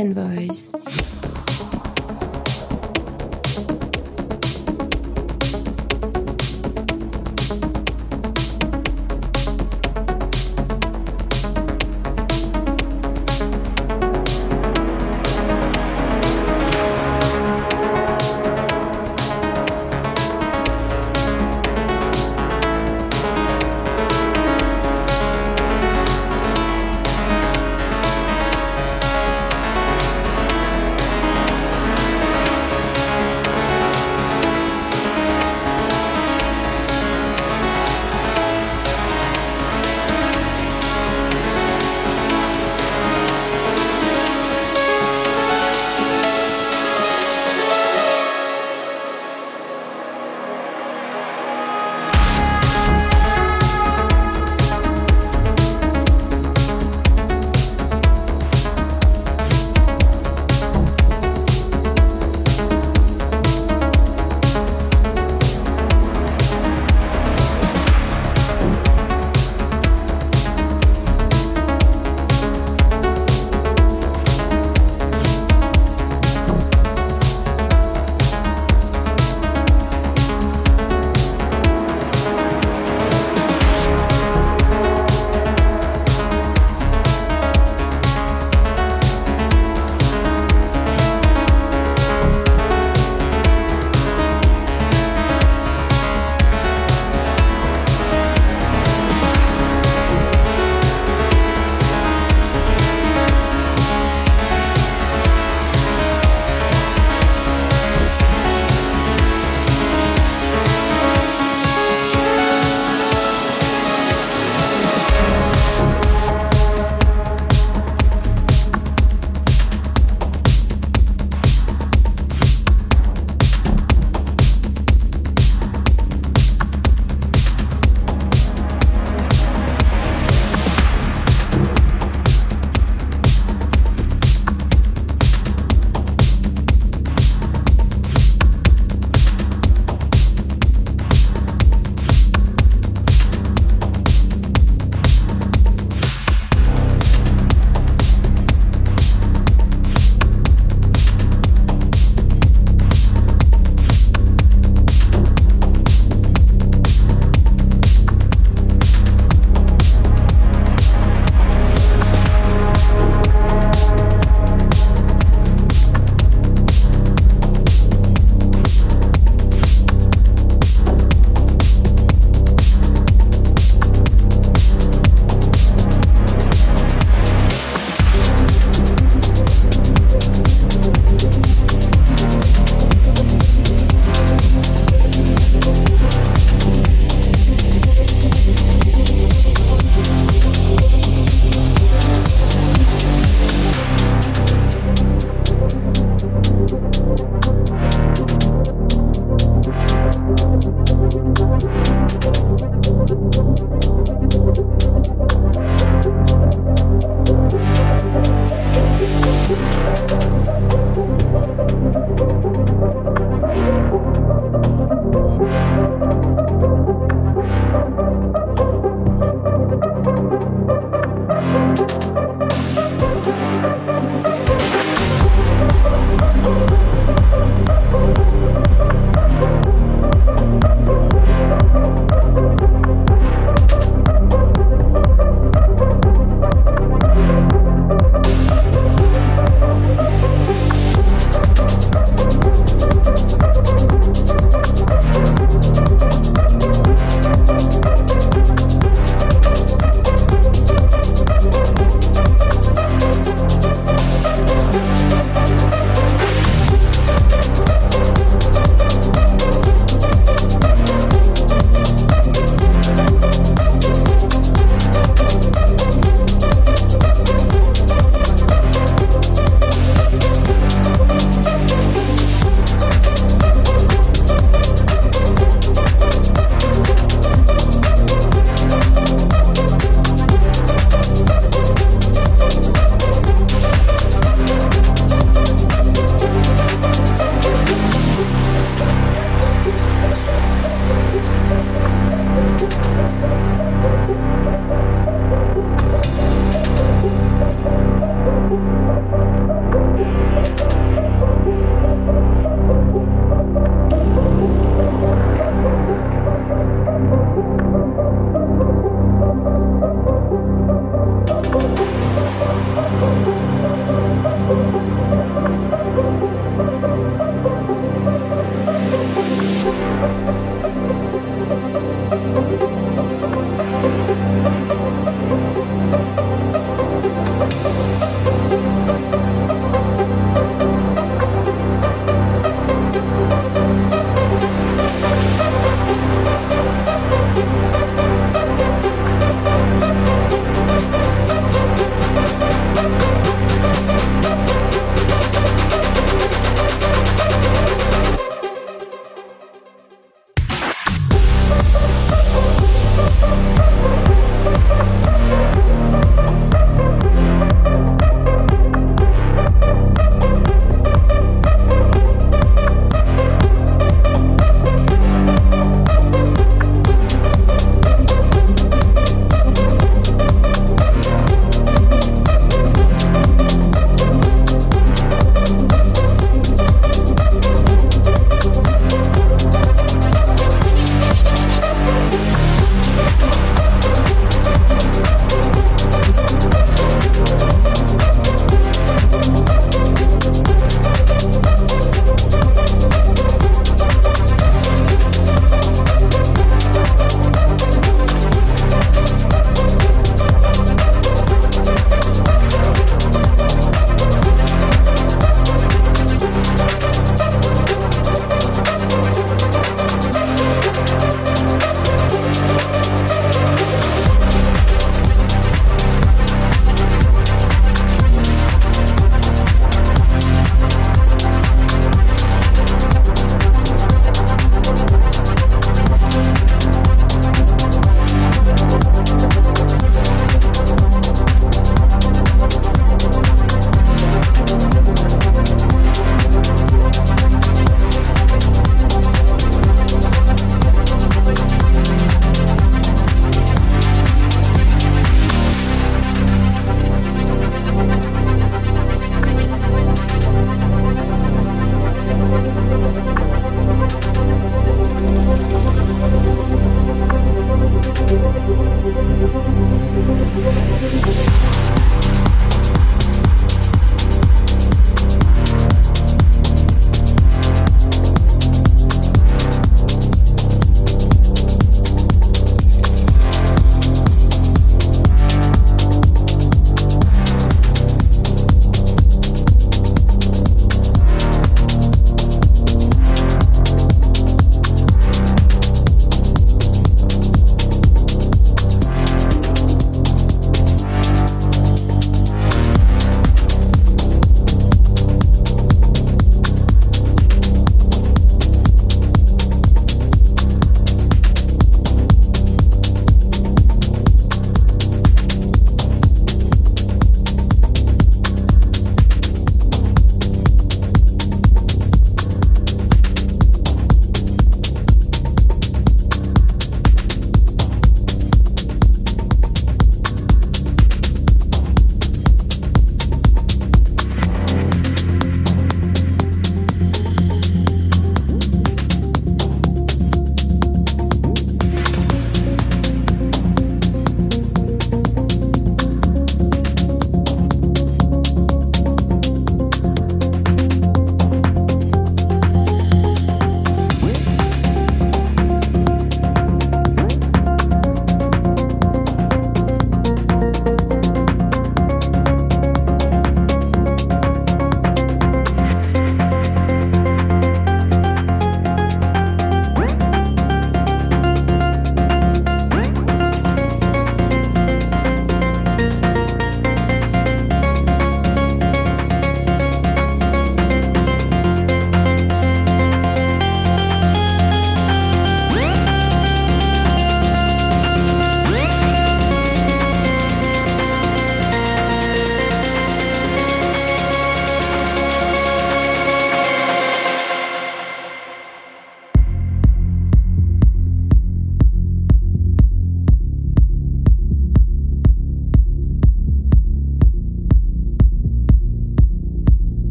Julian Voice.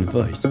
Julian Voice.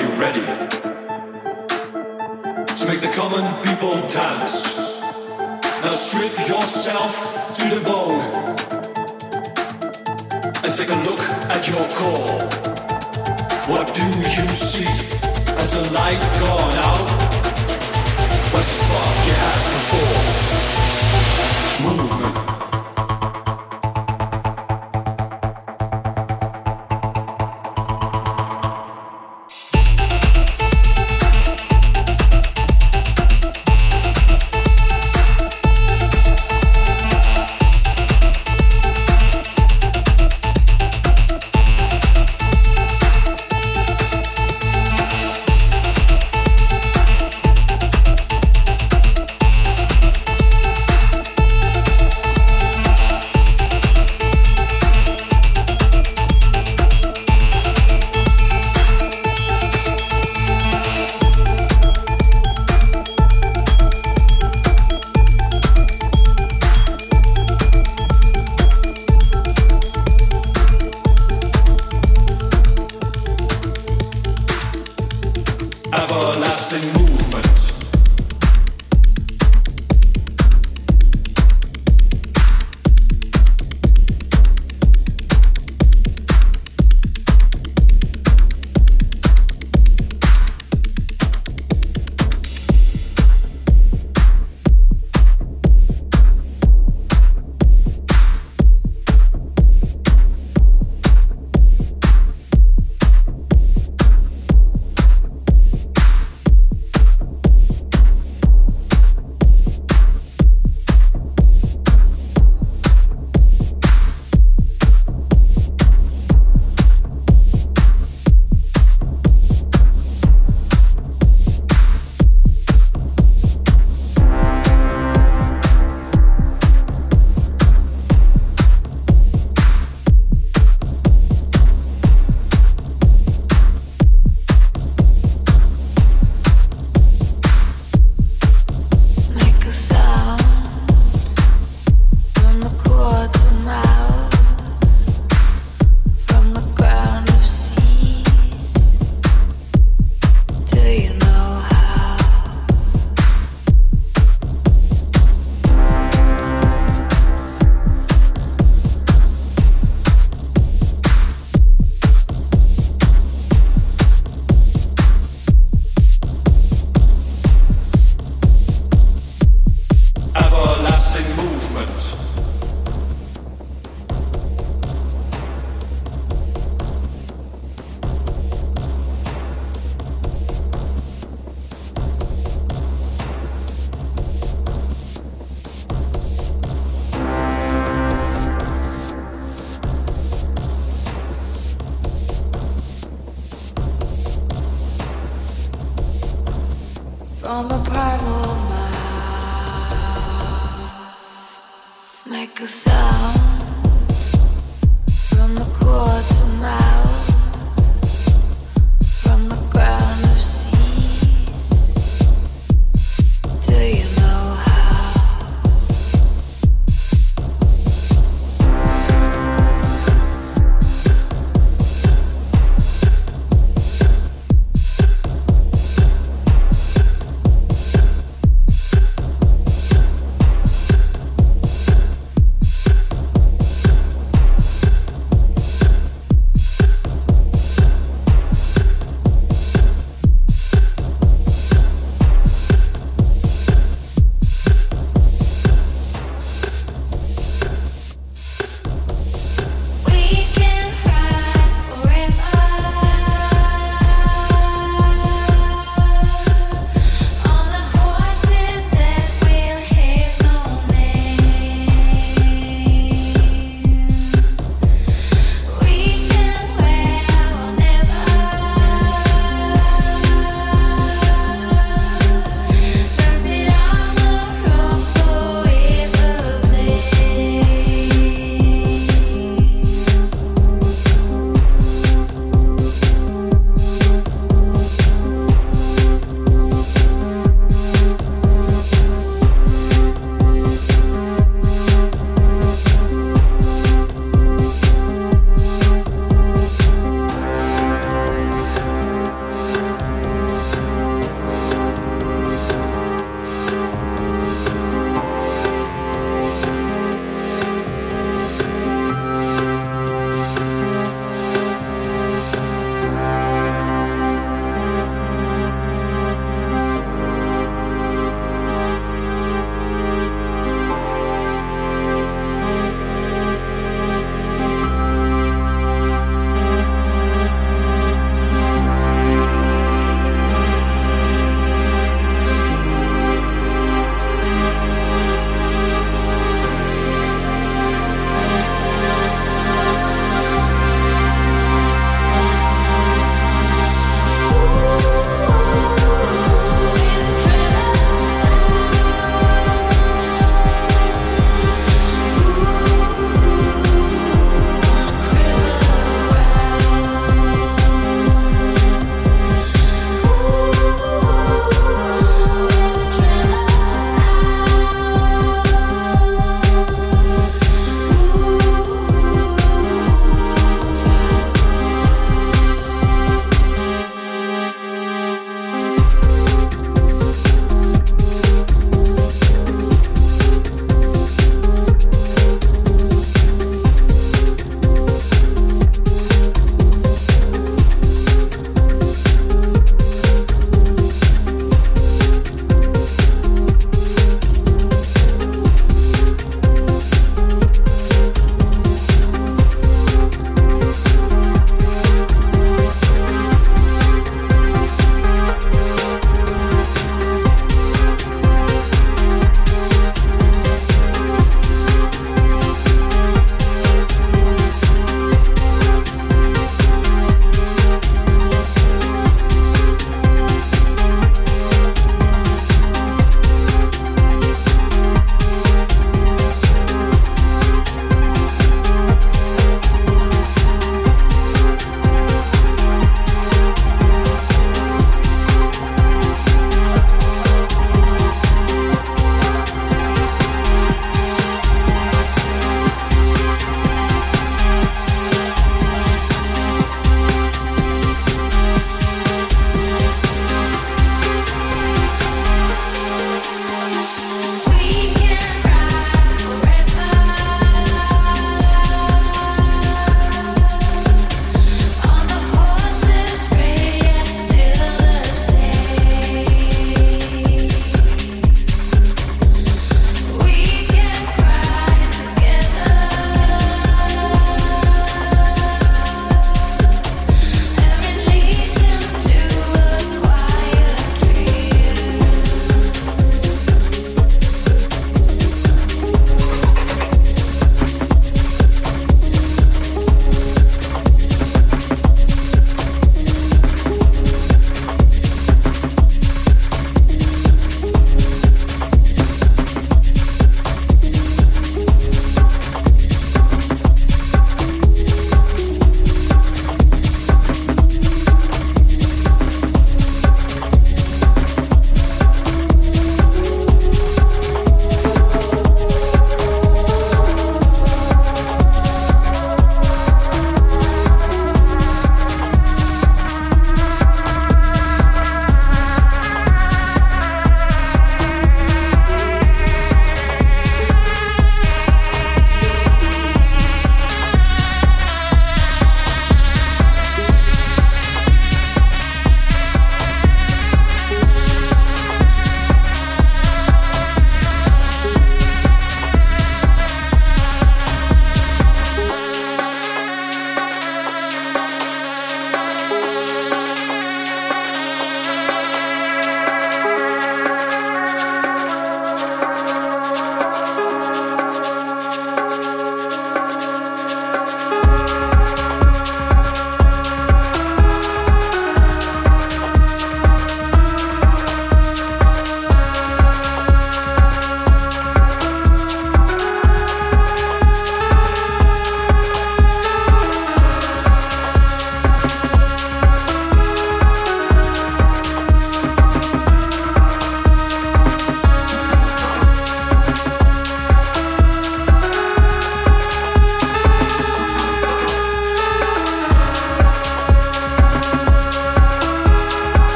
You ready to make the common people dance? Now strip yourself to the bone and take a look at your core. What do you see as the light gone out? What the spark you had before? Movement.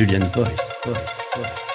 Julian Voice. Voice. Voice.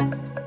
Julian Boys.